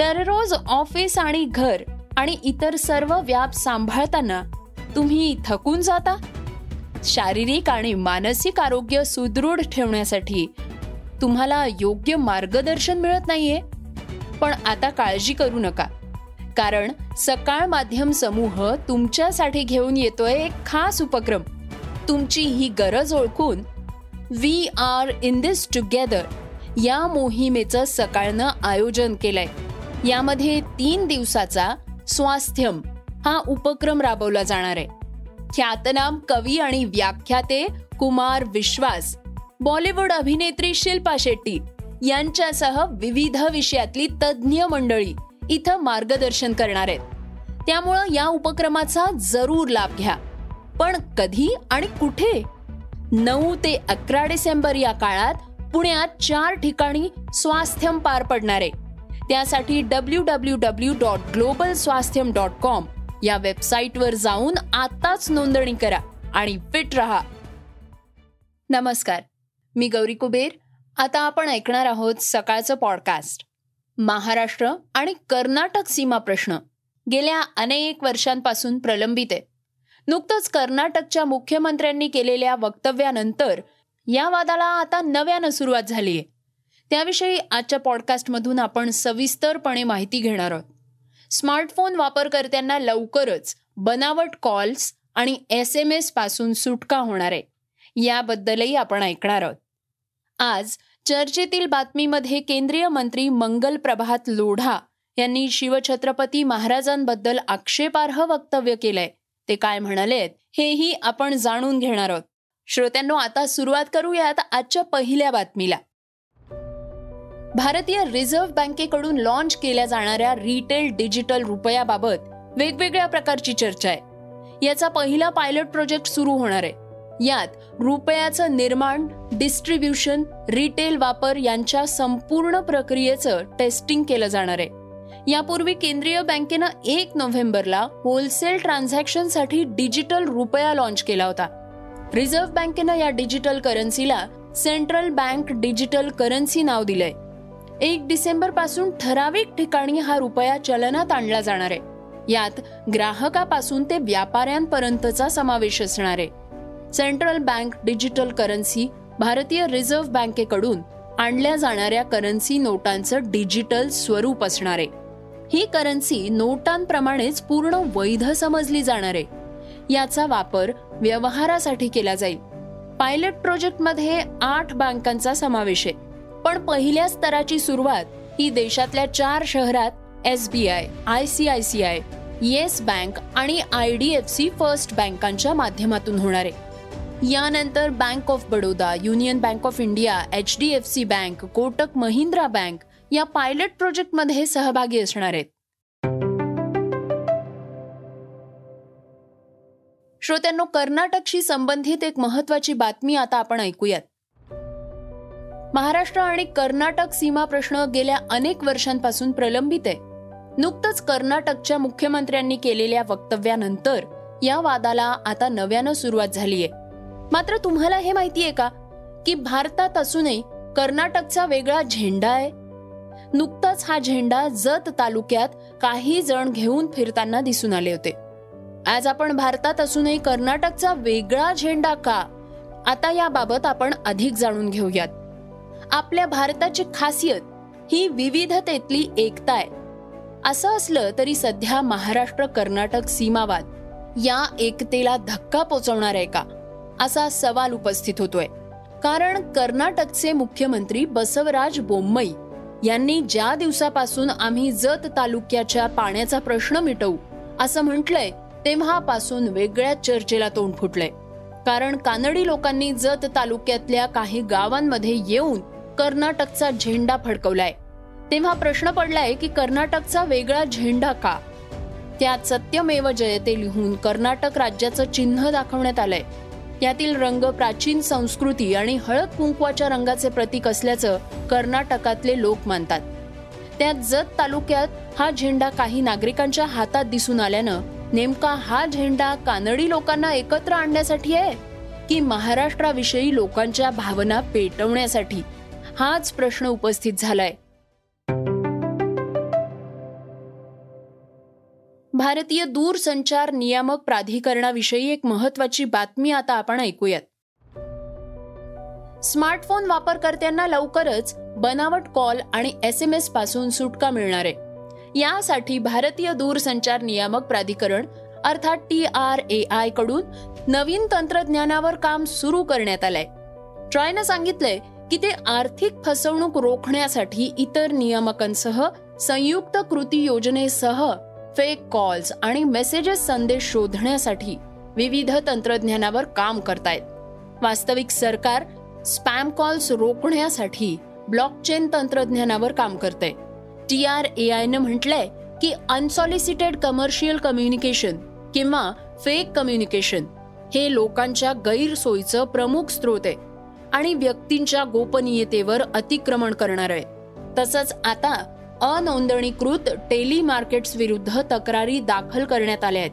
दररोज ऑफिस आणि घर आणि इतर सर्व व्याप सांभाळताना तुम्ही थकून जाता? शारीरिक आणि मानसिक आरोग्य सुदृढ ठेवण्यासाठी तुम्हाला योग्य मार्गदर्शन मिळत नाहीये? पण आता काळजी करू नका. कारण सकाळ माध्यम समूह तुमच्यासाठी घेऊन येतोय एक खास उपक्रम. तुमची ही गरज ओळखून we are in this together या मोहिमेचं सकाळनं आयोजन केलंय. यामध्ये तीन दिवसाचा स्वास्थ्यम हा उपक्रम राबवला जाणार आहे. ख्यातनाम कवी आणि व्याख्याते कुमार विश्वास बॉलिवूड अभिनेत्री शिल्पा शेट्टी यांच्यासह विविध विषयातली तज्ज्ञ मंडळी इथं मार्गदर्शन करणार आहेत. त्यामुळं या उपक्रमाचा जरूर लाभ घ्या. पण कधी आणि कुठे? नऊ ते अकरा डिसेंबर या काळात पुण्यात चार ठिकाणी स्वास्थ्यम पार पडणार आहे. त्यासाठी W W W dot global Swasthyam dot com या वेबसाईटवर जाऊन आताच नोंदणी करा आणि फिट रहा. नमस्कार मी गौरी कुबेर. आता आपण ऐकणार आहोत सकाळचं पॉडकास्ट महाराष्ट्र आणि कर्नाटक सीमा प्रश्न गेल्या अनेक वर्षांपासून प्रलंबित आहे नुकतंच कर्नाटकच्या मुख्यमंत्र्यांनी केलेल्या वक्तव्यानंतर या वादाला आता नव्यानं सुरुवात झालीय त्याविषयी आजच्या पॉडकास्टमधून आपण सविस्तरपणे माहिती घेणार आहोत. स्मार्टफोन वापरकर्त्यांना लवकरच बनावट कॉल्स आणि एस एम एसपासून सुटका होणार आहे. याबद्दलही आपण ऐकणार आहोत. आज चर्चेतील बातमीमध्ये केंद्रीय मंत्री मंगल प्रभात लोढा यांनी शिवछत्रपती महाराजांबद्दल आक्षेपार्ह वक्तव्य केलंय. ते काय म्हणालेत हेही आपण जाणून घेणार आहोत. श्रोत्यांनो आता सुरुवात करूयात आजच्या पहिल्या बातमीला. भारतीय रिझर्व्ह बँकेकडून लॉन्च केल्या जाणाऱ्या रिटेल डिजिटल रुपयाबाबत वेगवेगळ्या प्रकारची चर्चा आहे. याचा पहिला पायलट प्रोजेक्ट सुरू होणार आहे. यात रुपयाचं निर्माण डिस्ट्रीब्युशन रिटेल वापर यांच्या संपूर्ण प्रक्रियेचं टेस्टिंग केलं जाणार आहे. यापूर्वी केंद्रीय बँकेनं एक नोव्हेंबरला होलसेल ट्रान्झॅक्शनसाठी डिजिटल रुपया लॉन्च केला होता. रिझर्व्ह बँकेनं या डिजिटल करन्सीला सेंट्रल बँक डिजिटल करन्सी नाव दिलंय. एक डिसेंबरपासून ठराविक ठिकाणी हा रुपया चलनात आणला जाणार आहे. यात ग्राहकापासून ते व्यापाऱ्यांपर्यंतचा समावेश असणार आहे. सेंट्रल बँक डिजिटल करन्सी भारतीय रिझर्व्ह बँकेकडून आणल्या जाणाऱ्या करन्सी नोटांचं डिजिटल स्वरूप असणार आहे. ही करन्सी नोटांप्रमाणेच पूर्ण वैध समजली जाणार आहे. याचा वापर व्यवहारासाठी केला जाईल. पायलट प्रोजेक्टमध्ये आठ बँकांचा समावेश आहे. पण पहिल्या स्तराची सुरुवात ही देशातल्या चार शहरात SBI I C I C I yes bank आणि I D F C first बँकांच्या माध्यमातून होणार आहे. यानंतर bank of Baroda union bank of India H D F C bank Kotak Mahindra bank या पायलट प्रोजेक्टमध्ये सहभागी असणार आहेत. श्रोत्यांनो कर्नाटकशी संबंधित एक महत्वाची बातमी आता आपण ऐकूयात. महाराष्ट्र आणि कर्नाटक सीमा प्रश्न गेल्या अनेक वर्षांपासून प्रलंबित आहे. नुकतंच कर्नाटकच्या मुख्यमंत्र्यांनी केलेल्या वक्तव्यानंतर या वादाला आता नव्यानं सुरुवात झालीय. मात्र तुम्हाला हे माहितीये का की भारतात असूनही कर्नाटकचा वेगळा झेंडा आहे? नुकताच हा झेंडा जत तालुक्यात काही जण घेऊन फिरताना दिसून आले होते. आज आपण भारतात असूनही कर्नाटकचा वेगळा झेंडा का? आता याबाबत आपण अधिक जाणून घेऊयात. आपल्या भारताची खासियत ही विविधतेतली एकता आहे. असं असलं तरी सध्या महाराष्ट्र कर्नाटक सीमावाद या एकतेला धक्का पोचवणार आहे का? असा सवाल उपस्थित होतोय. कारण कर्नाटकचे मुख्यमंत्री बसवराज बोम्मई यांनी ज्या दिवसापासून आम्ही जत तालुक्याच्या पाण्याचा प्रश्न मिटवू असं म्हटलंय तेव्हापासून वेगळ्या चर्चेला तोंड फुटलंय. कारण कानडी लोकांनी जत तालुक्यातल्या काही गावांमध्ये येऊन कर्नाटकचा झेंडा फडकवलाय. तेव्हा प्रश्न पडलाय की कर्नाटकचा वेगळा झेंडा का? त्यात सत्यमेव जयते लिहून कर्नाटक राज्याचं चिन्ह दाखवण्यात आलंय. यातील रंग प्राचीन संस्कृती आणि हळद कुंकवाच्या रंगाचे प्रतीक असल्याचं कर्नाटकातले लोक मानतात. त्यात जत तालुक्यात हा झेंडा काही नागरिकांच्या हातात दिसून आल्यानं नेमका हा झेंडा कानडी लोकांना एकत्र आणण्यासाठी आहे? की महाराष्ट्राविषयी लोकांच्या भावना पेटवण्यासाठी? हाच प्रश्न उपस्थित झालाय. भारतीय दूरसंचार नियामक प्राधिकरणाविषयी एक महत्वाची बातमी आता आपण ऐकूयात. स्मार्टफोन वापरकर्त्यांना लवकरच बनावट कॉल आणि एस एम एसपासून सुटका मिळणार आहे. यासाठी भारतीय दूरसंचार नियामक प्राधिकरण अर्थात टी आर ए आयकडून नवीन तंत्रज्ञानावर काम सुरू करण्यात आलंय. ट्रॉयनं सांगितलंय की ते आर्थिक फसवणूक रोखण्यासाठी इतर नियामकांसह संयुक्त कृती योजनेसह फेक कॉल्स आणि मेसेजेस संदेश शोधण्यासाठी विविध तंत्रज्ञानावर काम करतायत. वास्तविक सरकार स्पॅम कॉल्स रोखण्यासाठी ब्लॉकचेन तंत्रज्ञानावर काम करते. टी आर ए आयनं म्हटलंय की अनसॉलिसिटेड कमर्शियल कम्युनिकेशन किंवा फेक कम्युनिकेशन हे लोकांच्या गैरसोयीचं प्रमुख स्रोत आहे. आणि व्यक्तींच्या गोपनीयतेवर अतिक्रमण करणार आहे. तसंच आता अनोंदणीकृत टेलिमार्केट्स विरुद्ध तक्रारी दाखल करण्यात आल्या आहेत.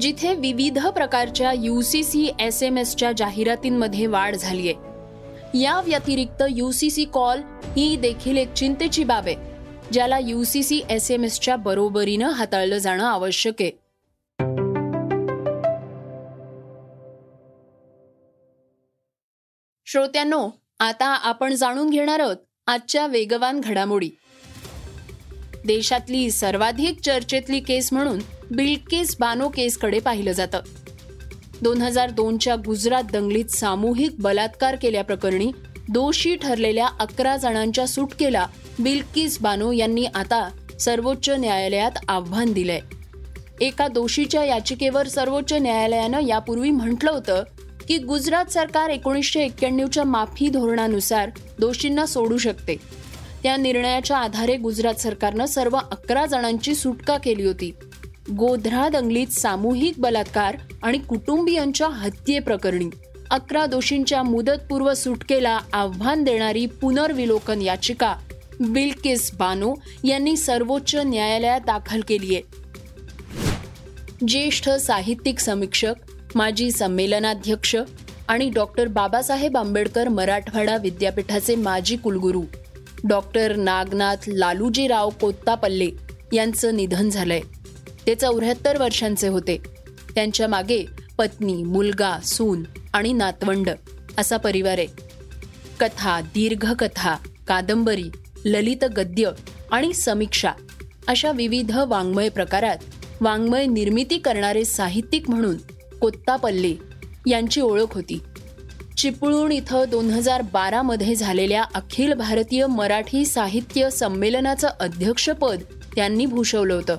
जिथे विविध प्रकारच्या युसीसी एस एम एसच्या जाहिरातींमध्ये वाढ झालीय. या व्यतिरिक्त युसीसी कॉल ही देखील एक चिंतेची बाब आहे ज्याला युसीसी एस एम एसच्या बरोबरीनं हाताळलं जाणं आवश्यक आहे. श्रोत्यांनो आता आपण जाणून घेणार आहोत आजच्या वेगवान घडामोडी. देशातली सर्वाधिक चर्चेतली केस म्हणून बिल्किस बानो केसकडे पाहिलं जातं. दोन हजार दोनच्या गुजरात दंगलीत सामूहिक बलात्कार केल्याप्रकरणी दोषी ठरलेल्या अकरा जणांच्या सुटकेला बिल्किस बानो यांनी आता सर्वोच्च न्यायालयात आव्हान दिलंय. एका दोषीच्या याचिकेवर सर्वोच्च न्यायालयानं यापूर्वी म्हटलं होतं की गुजरात सरकार एकोणीसशे एक्क्याण्णवच्या माफी धोरणानुसार दोषींना सोडू शकते. त्या निर्णयाच्या आधारे गुजरात सरकारनं सर्व अकरा जणांची सुटका केली होती. गोध्रा दंगलीत सामूहिक बलात्कार आणि कुटुंबियांच्या हत्येप्रकरणी अकरा दोषींच्या मुदतपूर्व सुटकेला आव्हान देणारी पुनर्विलोकन याचिका बिल्किस बानो यांनी सर्वोच्च न्यायालयात दाखल केली आहे ज्येष्ठ साहित्यिक समीक्षक माजी संमेलनाध्यक्ष आणि डॉक्टर बाबासाहेब आंबेडकर मराठवाडा विद्यापीठाचे माजी कुलगुरू डॉक्टर नागनाथ लालूजीराव कोत्तापल्ले यांचं निधन झालंय. ते चौऱ्याहत्तर वर्षांचे होते. त्यांच्या मागे पत्नी मुलगा सून आणि नातवंड असा परिवार आहे. कथा दीर्घकथा कादंबरी ललित गद्य आणि समीक्षा अशा विविध वाङ्मय प्रकारात वाङ्मय निर्मिती करणारे साहित्यिक म्हणून कोत्तापल्ले यांची ओळख होती. चिपळूण इथं दोन हजार बारामध्ये झालेल्या अखिल भारतीय मराठी साहित्य संमेलनाचं अध्यक्षपद त्यांनी भूषवलं होतं.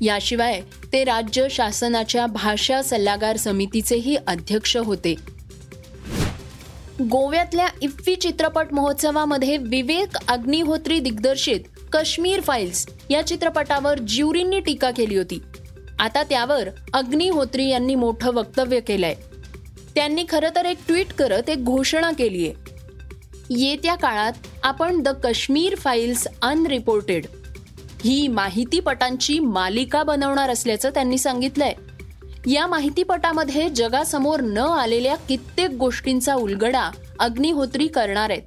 याशिवाय ते राज्य शासनाच्या भाषा सल्लागार समितीचेही अध्यक्ष होते. गोव्यातल्या इफ्फी चित्रपट महोत्सवामध्ये विवेक अग्निहोत्री दिग्दर्शित कश्मीर फाईल्स या चित्रपटावर ज्युरींनी टीका केली होती. आता त्यावर अग्निहोत्री यांनी मोठं वक्तव्य केलंय. त्यांनी खरं तर एक ट्विट करत एक घोषणा केली आहे येत्या काळात आपण द काश्मीर फाईल्स अनरिपोर्टेड ही माहितीपटांची मालिका बनवणार असल्याचं त्यांनी सांगितलंय. या माहितीपटामध्ये जगासमोर न आलेल्या कित्येक गोष्टींचा उलगडा अग्निहोत्री करणार आहेत.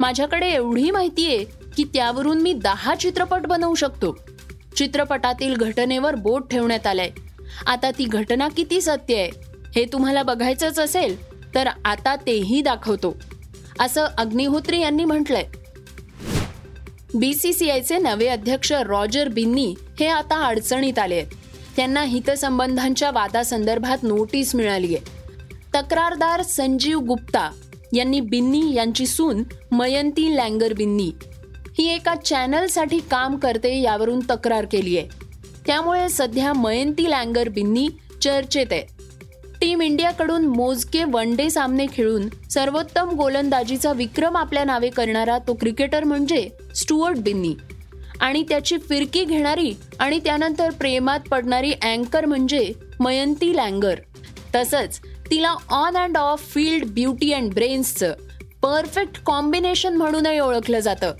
माझ्याकडे एवढी माहिती आहे की त्यावरून मी दहा चित्रपट बनवू शकतो. चित्रपटातील घटनेवर बोट ठेवण्यात आलंय. आता ती घटना किती सत्य आहे हे तुम्हाला बघायचंच असेल तर आता तेही दाखवतो. असं अग्निहोत्री यांनी म्हटलंय. बीसीसीआयचे नवे अध्यक्ष रॉजर बिन्नी हे आता अडचणीत आले आहेत. त्यांना हितसंबंधांच्या वादासंदर्भात नोटीस मिळाली आहे तक्रारदार संजीव गुप्ता यांनी बिन्नी यांची सून मयंती लँगर बिन्नी ती एका चॅनलसाठी काम करते यावरून तक्रार केली आहे. त्यामुळे सध्या मयंती लँगर बिन्नी चर्चेत आहे. टीम इंडियाकडून मोजके वन डे सामने खेळून सर्वोत्तम गोलंदाजीचा विक्रम आपल्या नावे करणारा तो क्रिकेटर म्हणजे स्टुअर्ट बिन्नी. आणि त्याची फिरकी घेणारी आणि त्यानंतर प्रेमात पडणारी अँकर म्हणजे मयंती लँगर. तसंच तिला on and off field beauty and ब्रेन्सचं perfect combination म्हणूनही ओळखलं जातं.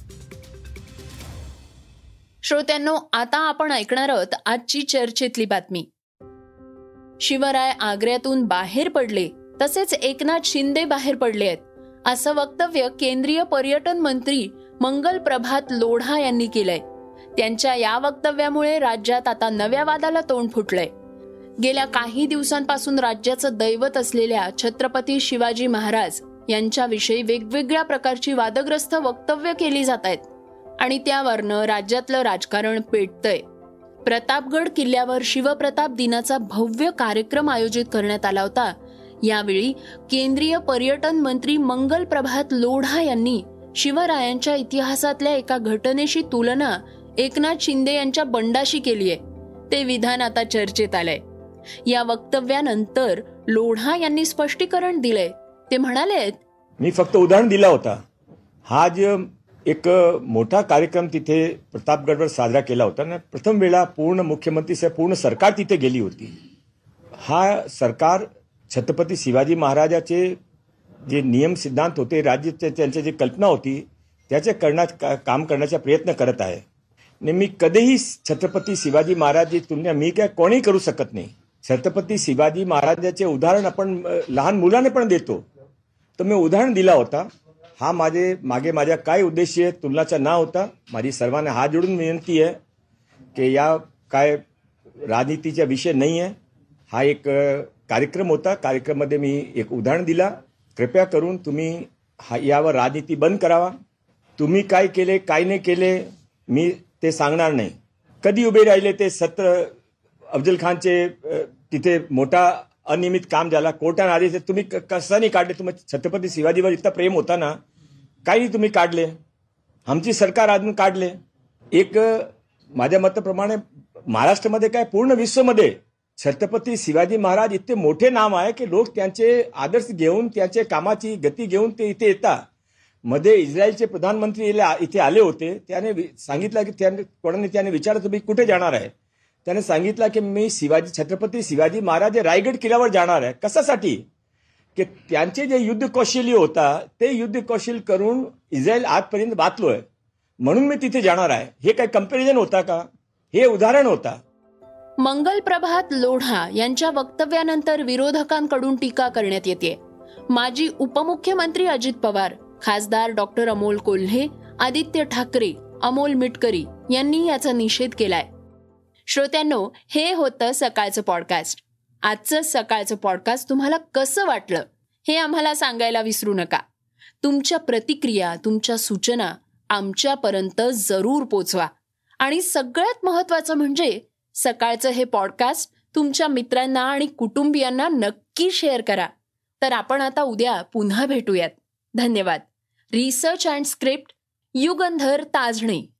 श्रोत्यांनो आता आपण ऐकणार आहोत आजची चर्चेतली बातमी. शिवराय आग्र्यातून बाहेर पडले तसेच एकनाथ शिंदे बाहेर पडले आहेत असं वक्तव्य केंद्रीय पर्यटन मंत्री मंगल प्रभात लोढा यांनी केलंय. त्यांच्या या वक्तव्यामुळे राज्यात आता नव्या वादाला तोंड फुटलंय. गेल्या काही दिवसांपासून राज्याचं दैवत असलेल्या छत्रपती शिवाजी महाराज यांच्याविषयी वेगवेगळ्या प्रकारची वादग्रस्त वक्तव्य केली जात आहेत. आणि त्यावरनं राज्यातलं राजकारण पेटतंय. प्रतापगड किल्ल्यावर शिवप्रताप दिनाचा भव्य कार्यक्रम आयोजित करण्यात आला होता. यावेळी केंद्रीय पर्यटन मंत्री मंगल प्रभात लोढा यांनी शिवरायांच्या इतिहासातल्या एका घटनेशी तुलना एकनाथ शिंदे यांच्या बंडाशी केलीय ते विधान आता चर्चेत आलंय. या वक्तव्यानंतर लोढा यांनी स्पष्टीकरण दिलंय. ते म्हणाले मी फक्त उदाहरण दिला होता. हा जे एक मोठा कार्यक्रम तिथे प्रतापगडवर साजरा केला होता आणि प्रथम वेळा पूर्ण मुख्यमंत्री पूर्ण सरकार तिथे गेली होती. हा सरकार छत्रपती शिवाजी महाराजाचे जे नियम सिद्धांत होते राज्य त्यांच्या जी कल्पना होती त्याचे करण्या काम करण्याचा प्रयत्न करत आहे. आणि मी कधीही छत्रपती शिवाजी महाराजची तुलना मी काय कोणीही करू शकत नाही. छत्रपती शिवाजी महाराजाचे उदाहरण आपण लहान मुलाने पण देतो. तर मी उदाहरण दिला होता. हा माझे मागे माझ्या काय उद्देश आहे तुलनाचा ना होता माझी सर्वांना हात जोडून विनंती आहे की या काय राजनीतीचा विषय नाही आहे. हा एक कार्यक्रम होता. कार्यक्रममध्ये मी एक उदाहरण दिला. कृपया करून तुम्ही हा यावर राजनीती बंद करावा. तुम्ही काय केले काय नाही केले मी ते सांगणार नाही. कधी उभे राहिले ते सत्र अफजल खानचे तिथे मोठा अनियमित काम झाला. कोर्टाने आदेश तुम्ही कसं नाही काढले? तुम्ही छत्रपती शिवाजीवर इतका प्रेम होता ना. काही तुम्ही काढले आमची सरकार अजून काढले. एक माझ्या मताप्रमाणे महाराष्ट्रामध्ये काय पूर्ण विश्वमध्ये छत्रपती शिवाजी महाराज इतके मोठे नाम आहे की लोक त्यांचे आदर्श घेऊन त्यांचे कामाची गती घेऊन ते इथे येतात मध्ये इस्रायलचे प्रधानमंत्री इथे आले होते. त्याने सांगितलं की त्याने कोणाने त्याने विचारलं तुम्ही कुठे जाणार आहे? त्याने सांगितलं की मी शिवाजी छत्रपती शिवाजी महाराज रायगड किल्ल्यावर जाणार आहे. कशासाठी? की त्यांचे जे युद्ध कौशल्य होता ते युद्ध कौशल्य करून इस्रायल आजपर्यंत बातलोय म्हणून मी तिथे जाणार आहे. हे काही कंपॅरिझन होता का? हे उदाहरण होता. मंगल प्रभात लोढा यांच्या वक्तव्यानंतर विरोधकांकडून टीका करण्यात येते. माजी उपमुख्यमंत्री अजित पवार खासदार डॉक्टर अमोल कोल्हे आदित्य ठाकरे अमोल मिटकरी यांनी याचा निषेध केलाय. श्रोत्यांनो हे होतं सकाळचं पॉडकास्ट आजचं सकाळचं पॉडकास्ट तुम्हाला कसं वाटलं हे आम्हाला सांगायला विसरू नका. तुमच्या प्रतिक्रिया तुमच्या सूचना आमच्यापर्यंत जरूर पोचवा. आणि सगळ्यात महत्वाचं म्हणजे सकाळचं हे पॉडकास्ट तुमच्या मित्रांना आणि कुटुंबियांना नक्की शेअर करा. तर आपण आता उद्या पुन्हा भेटूयात. धन्यवाद. Research and script Yugandhar Tajane.